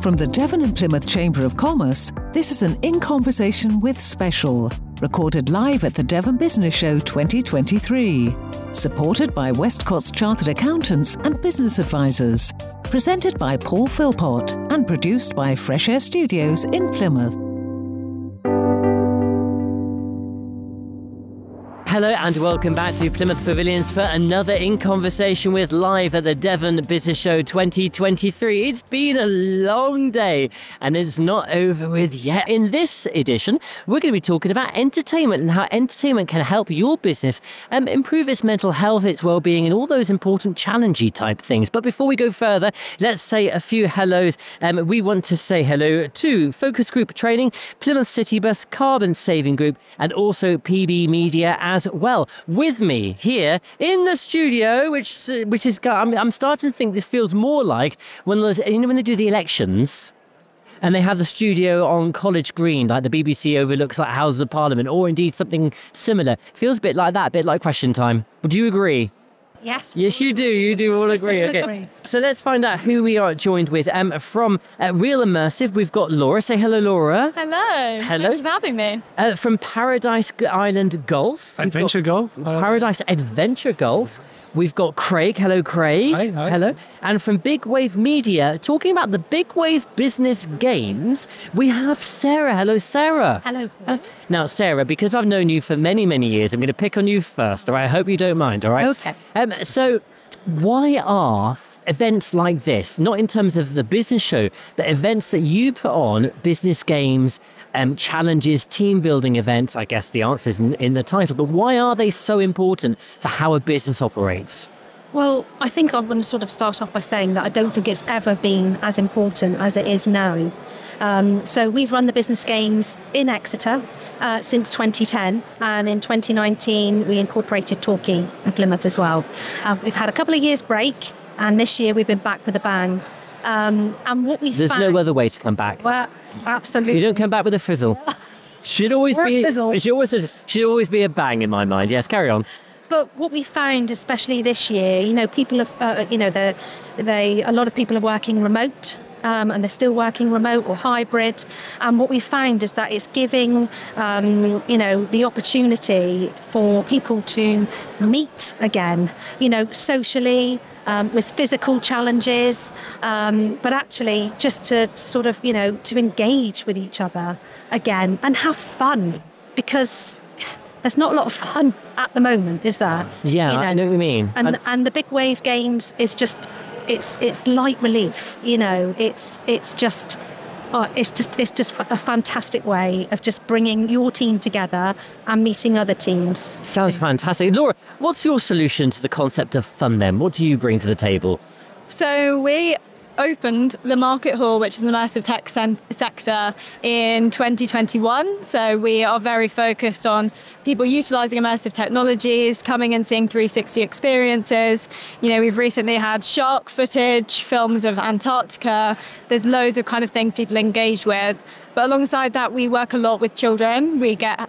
From the Devon and Plymouth Chamber of Commerce, this is an In Conversation with Special, recorded live at the Devon Business Show 2023. Supported by Westcott's Chartered Accountants and Business Advisors. Presented by Paul Philpott and produced by Fresh Air Studios in Plymouth. Hello and welcome back to Plymouth Pavilions for another In Conversation with live at the Devon Business Show 2023. It's been a long day and it's not over with yet. In this edition, we're going to be talking about entertainment and how entertainment can help your business um, improve its mental health, its well-being, and all those important challengey type things. But before we go further, let's say a few hellos. Um, we want to say hello to Focus Group Training, Plymouth City Bus, Carbon Saving Group, and also PB Media as well. With me here in the studio, which uh, which is I'm, I'm starting to think this feels more like when you know when they do the elections and they have the studio on College Green, like the BBC overlooks like Houses of Parliament, or indeed something similar. Feels a bit like that, a bit like Question Time. Would you agree? Yes. Yes, you do. You do all agree. Okay. agree. So let's find out who we are joined with. Um, from uh, Real Immersive, we've got Laura. Say hello, Laura. Hello. Hello. Thank you for having me. Uh, from Paradise Island Golf. Adventure Golf. Paradise Adventure Golf. We've got Craig. Hello, Craig. Hi, hi. Hello. And from Big Wave Media, talking about the Big Wave Business Games, we have Sarah. Hello, Sarah. Hello. Uh, now, Sarah, because I've known you for many, many years, I'm going to pick on you first, all right? I hope you don't mind, all right? Okay. Um, so, why are events like this, not in terms of the business show, but events that you put on, business games, um, challenges, team building events? I guess the answer is in, in the title, but why are they so important for how a business operates? Well, I think I'm going to sort of start off by saying that I don't think it's ever been as important as it is now. Um, so we've run the business games in Exeter uh, since 2010, and in 2019 we incorporated Torquay in Plymouth as well. Uh, we've had a couple of years break, and this year we've been back with a bang. Um, and what we There's found, no other way to come back. Well, absolutely. You don't come back with a frizzle. Should always Or be sizzle. should always should always be a bang in my mind. Yes, carry on. But what we found, especially this year, you know, people have, uh, you know, the, they, a lot of people are working remote. Um, and they're still working remote or hybrid. And what we found is that it's giving, um, you know, the opportunity for people to meet again, you know, socially, um, with physical challenges, um, but actually just to sort of, you know, to engage with each other again and have fun because there's not a lot of fun at the moment, is there? Yeah, You I know what you mean. And And- and the big wave games is just it's it's light relief. You know, it's it's just. Oh, it's just it's just a fantastic way of just bringing your team together and meeting other teams. Sounds fantastic. Laura, what's your solution to the concept of fun then? What do you bring to the table? So we opened the Market Hall, which is an immersive tech sen- sector, in 2021. So we are very focused on people utilising immersive technologies, coming and seeing 360 experiences. You know, we've recently had shark footage, films of Antarctica. There's loads of kind of things people engage with. But alongside that, we work a lot with children. We get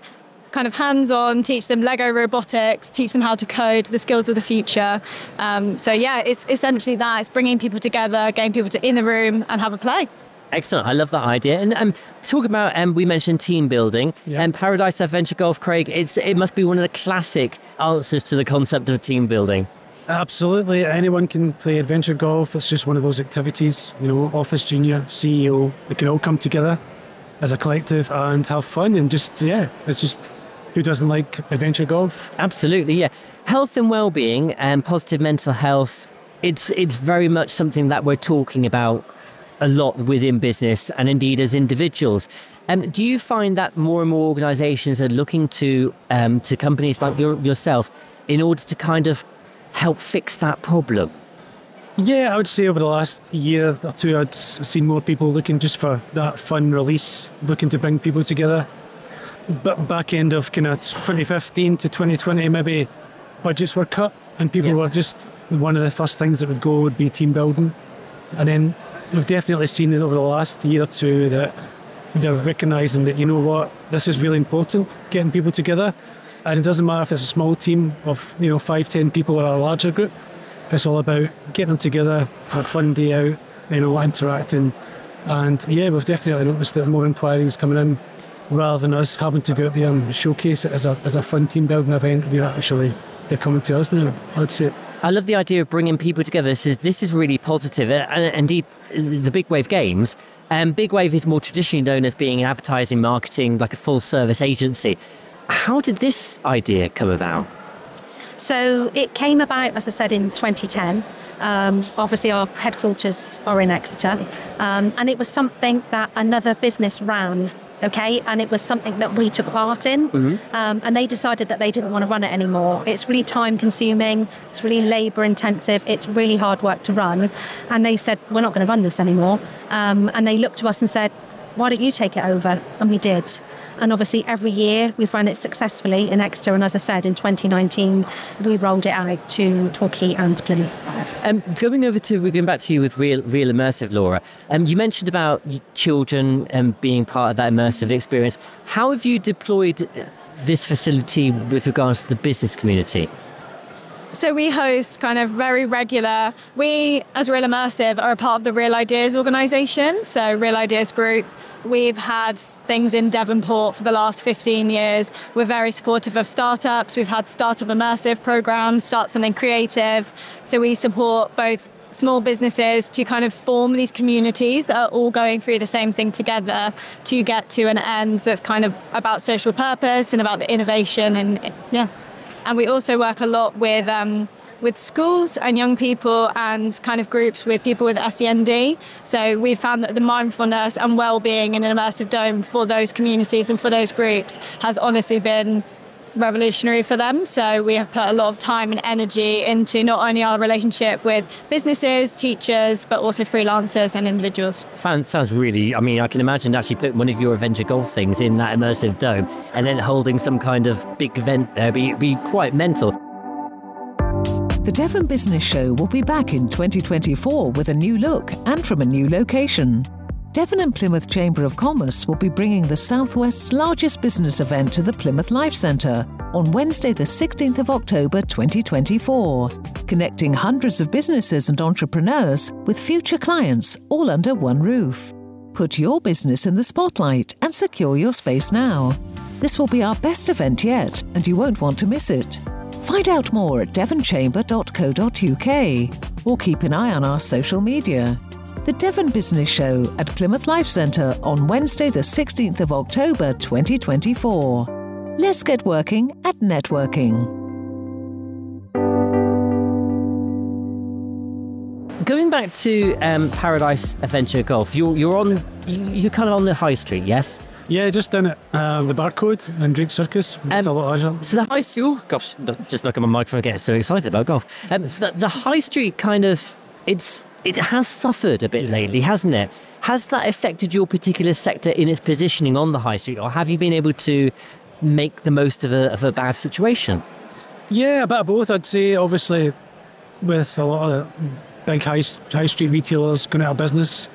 kind of hands-on, teach them Lego robotics, teach them how to code, the skills of the future. Um, so yeah, it's essentially that. It's bringing people together, getting people to in the room and have a play. Excellent. I love that idea. And um, talk about, um, we mentioned team building Yeah. and Paradise Adventure Golf, Craig. It's it must be one of the classic answers to the concept of team building. Absolutely. Anyone can play adventure golf. It's just one of those activities, you know, office junior, CEO, they can all come together as a collective and have fun and just, yeah, it's just who doesn't like adventure golf? Absolutely, yeah. Health and well-being and positive mental health. It's it's very much something that we're talking about a lot within business and indeed as individuals. Um, do you find that more and more organisations are looking to um, to companies like your, yourself in order to kind of help fix that problem? Yeah, I would say over the last year or two, I'd seen more people looking just for that fun release, looking to bring people together. Back end of kind of 2015 to 2020, maybe budgets were cut and people Yeah. were just one of the first things that would go would be team building. And then we've definitely seen it over the last year or two that they're recognizing that, you know what, this is really important, getting people together. And it doesn't matter if it's a small team of, you know, five, ten people or a larger group. It's all about getting them together for a fun day out, you know, interacting And yeah, we've definitely noticed that more inquiries coming in rather than us having to go out there and showcase it as a, as a fun team building event. We're actually, they're coming to us now, I'd say. I love the idea of bringing people together. This is this is really positive. Uh, And indeed, the Big Wave Games. Um, Big Wave is more traditionally known as being an advertising, marketing, like a full service agency. How did this idea come about? So it came about, as I said, in 2010. Um, obviously, our headquarters are in Exeter, um, and it was something that another business ran. Okay, and it was something that we took part in, um, and they decided that they didn't want to run it anymore. It's really time consuming, it's really labour intensive, it's really hard work to run, and they said, We're not going to run this anymore. Um, and they looked to us and said, Why don't you take it over? And we did. And obviously, every year we've run it successfully in Exeter. And as I said, in 2019, we rolled it out to Torquay and Plymouth. Um, going over to, we're going back to you with real, real immersive, Laura. Um, you mentioned about children um, being part of that immersive experience. How have you deployed this facility with regards to the business community? So we host kind of very regular. We, as Real Immersive, are a part of the Real Ideas organisation. So Real Ideas Group. We've had things in Devonport for the last 15 years. We're very supportive of startups. We've had startup immersive programs, start something creative. So we support both small businesses to kind of form these communities that are all going through the same thing together to get to an end that's kind of about social purpose and about the innovation and yeah and we also work a lot with um, with schools and young people and kind of groups with people with SEND. So we found that the mindfulness and well-being in an immersive dome for those communities and for those groups has honestly been revolutionary for them. So we have put a lot of time and energy into not only our relationship with businesses, teachers, but also freelancers and individuals. Fan sounds really. I mean, I can imagine actually putting one of your Adventure Golf things in that immersive dome and then holding some kind of big event there. Be be quite mental. The Devon Business Show will be back in 2024 with a new look and from a new location. Devon and Plymouth Chamber of Commerce will be bringing the Southwest's largest business event to the Plymouth Life Centre on Wednesday, the 16th of October 2024, connecting hundreds of businesses and entrepreneurs with future clients all under one roof. Put your business in the spotlight and secure your space now. This will be our best event yet, and you won't want to miss it. Find out more at devonchamber.co.uk or keep an eye on our social media. The Devon Business Show at Plymouth Life Centre on Wednesday, the 16th of October 2024. Let's get working at networking. Going back to um, Paradise Adventure Golf, you're you're on you- you're kind of on the high street, yes. Yeah, just done it. Uh, the barcode and Drake Circus. It's a Um, lot of So the high street, oh gosh, just look at my microphone, I get so excited about golf. Um, the, the high street kind of, it's it has suffered a bit lately, hasn't it? Has that affected your particular sector in its positioning on the high street, or have you been able to make the most of a, of a bad situation? Yeah, a bit of both, I'd say. Obviously, with a lot of big high, high street retailers going out of business,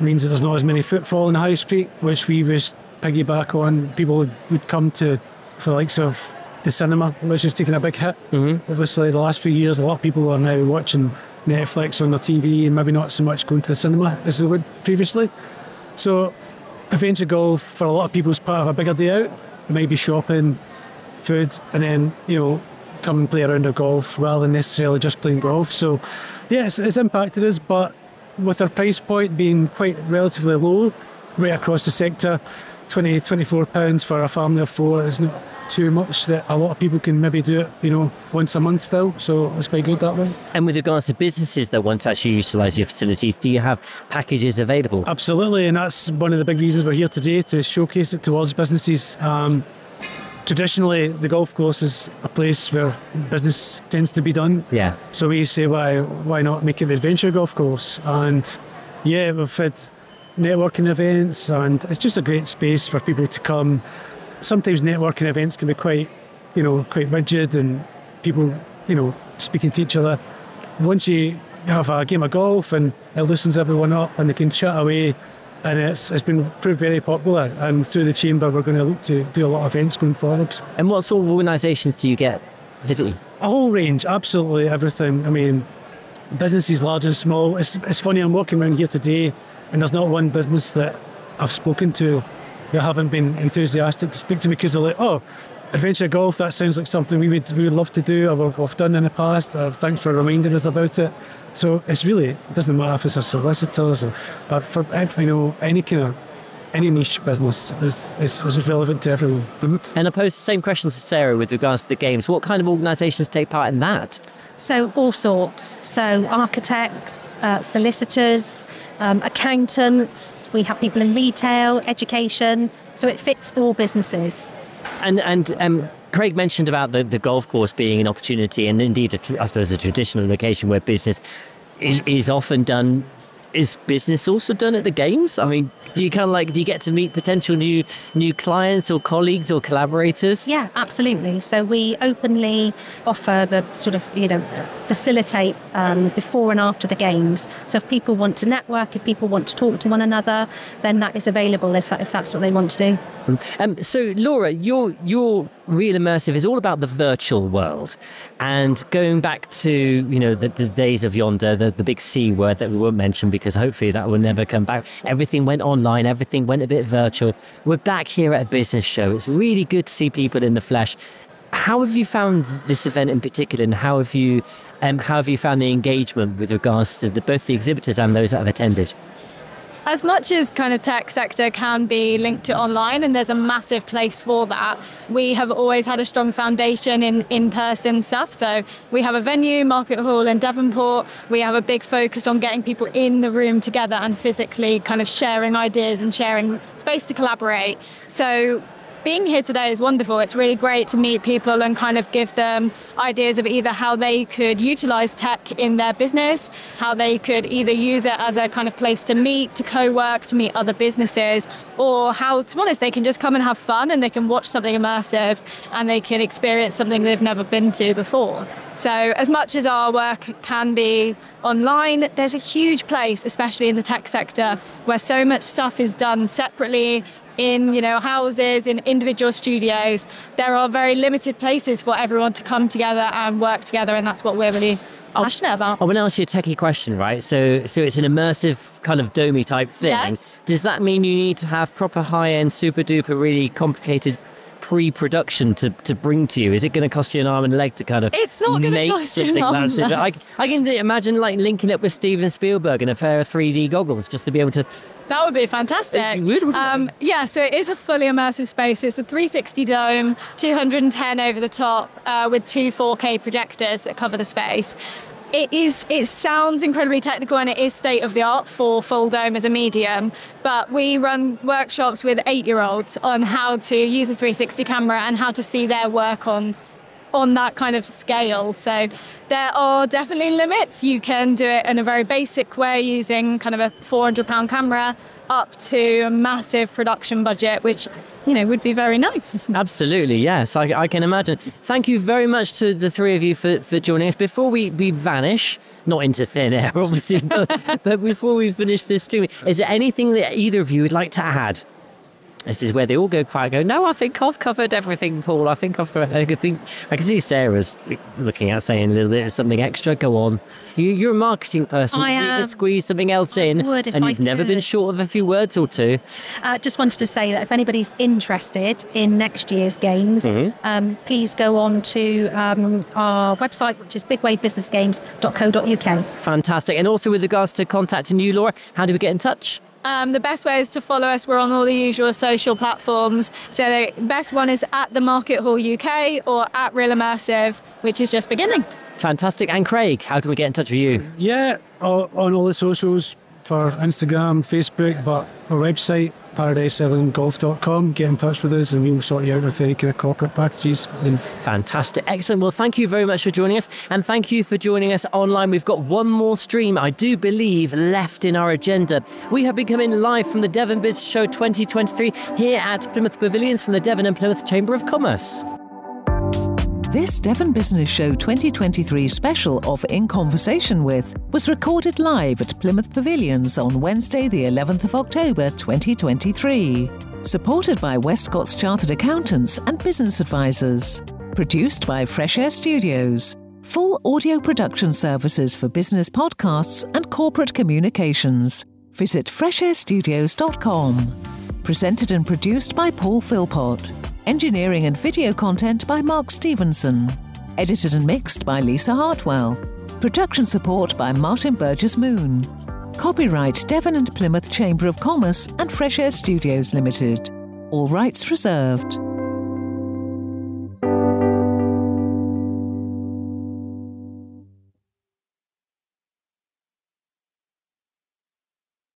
means that there's not as many footfall in the high street, which we was piggyback on. People would, would come to for the likes of the cinema, which is taking a big hit. Mm-hmm. Obviously, the last few years, a lot of people are now watching Netflix on their TV and maybe not so much going to the cinema as they would previously. So, adventure golf for a lot of people is part of a bigger day out. It might be shopping, food, and then you know come and play around a round of golf rather than necessarily just playing golf. So, yes, it's impacted us, but with our price point being quite relatively low right across the sector, 20, 24 pounds for a family of four is not too much that a lot of people can maybe do it, you know, once a month still. So it's quite good that way. And with regards to businesses that want to actually utilise your facilities, do you have packages available? Absolutely, and that's one of the big reasons we're here today to showcase it towards businesses. Um, traditionally, the golf course is a place where business tends to be done. Yeah. So we say, why why not make it the adventure golf course? And yeah, we've had networking events, and it's just a great space for people to come. Sometimes networking events can be quite, you know, quite rigid, and people, you know, speaking to each other. Once you have a game of golf and it loosens everyone up, and they can chat away. And it's, it's been proved very popular. And through the chamber, we're going to look to do a lot of events going forward. And what sort of organisations do you get visiting? A whole range, absolutely everything. I mean, businesses large and small. It's, it's funny, I'm walking around here today and there's not one business that I've spoken to who haven't been enthusiastic to speak to me because they're like, oh, adventure golf, that sounds like something we would, we would love to do or we've done in the past. Or thanks for reminding us about it. So it's really, it doesn't matter if it's a solicitor or, but for, you know, any kind of any niche business is, is, is relevant to everyone. Mm-hmm. And I pose the same question to Sarah with regards to the games. What kind of organisations take part in that? So all sorts. So architects, uh, solicitors, um, accountants. We have people in retail, education. So it fits all businesses. And and um, Craig mentioned about the, the golf course being an opportunity, and indeed, a, I suppose, a traditional location where business is, is often done is business also done at the games? I mean, do you kind of like do you get to meet potential new new clients or colleagues or collaborators? Yeah, absolutely. So we openly offer the sort of you know facilitate um, before and after the games. So if people want to network, if people want to talk to one another, then that is available if if that's what they want to do. Um, so Laura, your your real immersive is all about the virtual world, and going back to you know the, the days of yonder, the, the big C word that we won't mention because hopefully that will never come back. Everything went online, everything went a bit virtual. We're back here at a business show. It's really good to see people in the flesh. How have you found this event in particular, and how have you um, how have you found the engagement with regards to the, both the exhibitors and those that have attended? As much as kind of tech sector can be linked to online and there's a massive place for that we have always had a strong foundation in in-person stuff. So we have a venue market hall in devonport. We have a big focus on getting people in the room together and physically kind of sharing ideas and sharing space to collaborate. So being here today is wonderful. It's really great to meet people and kind of give them ideas of either how they could utilize tech in their business, how they could either use it as a kind of place to meet, to co work, to meet other businesses, or how, to be honest, they can just come and have fun and they can watch something immersive and they can experience something they've never been to before. So, as much as our work can be online, there's a huge place, especially in the tech sector, where so much stuff is done separately in you know houses in individual studios there are very limited places for everyone to come together and work together and that's what we're really passionate about. I want to ask you a techie question, right? So, so it's an immersive kind of domy type thing. Yes. Does that mean you need to have proper high end, super duper, really complicated pre-production to, to bring to you? Is it going to cost you an arm and a leg to kind of it's not going to cost you an arm and leg. I, I can imagine like linking up with Steven Spielberg in a pair of 3D goggles just to be able to that would be fantastic. Um, yeah, so it is a fully immersive space. It's a 360 dome, 210 over the top, uh, with two 4K projectors that cover the space it is it sounds incredibly technical and it is state of the art for full dome as a medium but we run workshops with eight year olds on how to use a 360 camera and how to see their work on on that kind of scale. So there are definitely limits. You can do it in a very basic way using kind of a 400 pound camera up to a massive production budget which you know, would be very nice. Absolutely, yes, I, I, can imagine. Thank you very much to the three of you for, for joining us. Before we, we vanish, not into thin air, obviously, but, but before we finish this stream, is there anything that either of you would like to add? This is where they all go quiet. Go, no, I think I've covered everything, Paul. I think I've. I think I can see Sarah's looking at saying a little bit of something extra. Go on. You, are a marketing person. I am. Squeeze something else I in, and I you've never been short of a few words or two. Uh, just wanted to say that if anybody's interested in next year's games, Mm-hmm. um, please go on to um, our website, which is bigwavebusinessgames.co.uk. Fantastic. And also with regards to contacting you, Laura, how do we get in touch? Um, the best way is to follow us. We're on all the usual social platforms. So the best one is at the Market Hall UK or at Real Immersive, which is just beginning. Fantastic. And Craig, how can we get in touch with you? Yeah, on all the socials for Instagram, Facebook, but our website, paradiseislandgolf.com. Get in touch with us and we'll sort you out with any kind of corporate packages. Fantastic. Excellent. Well, thank you very much for joining us. And thank you for joining us online. We've got one more stream, I do believe, left in our agenda. We have been coming live from the Devon Biz Show 2023 here at Plymouth Pavilions from the Devon and Plymouth Chamber of Commerce. This Devon Business Show 2023 special of In Conversation with was recorded live at Plymouth Pavilions on Wednesday, the 11th of October 2023. Supported by Westcott's Chartered Accountants and Business Advisors. Produced by Fresh Air Studios. full audio production services for business podcasts and corporate communications. Visit freshairstudios.com. Presented and produced by Paul Philpott. Engineering and video content by Mark Stevenson. Edited and mixed by Lisa Hartwell. Production support by Martin Burgess Moon. Copyright Devon and Plymouth Chamber of Commerce and Fresh Air Studios Limited. All rights reserved.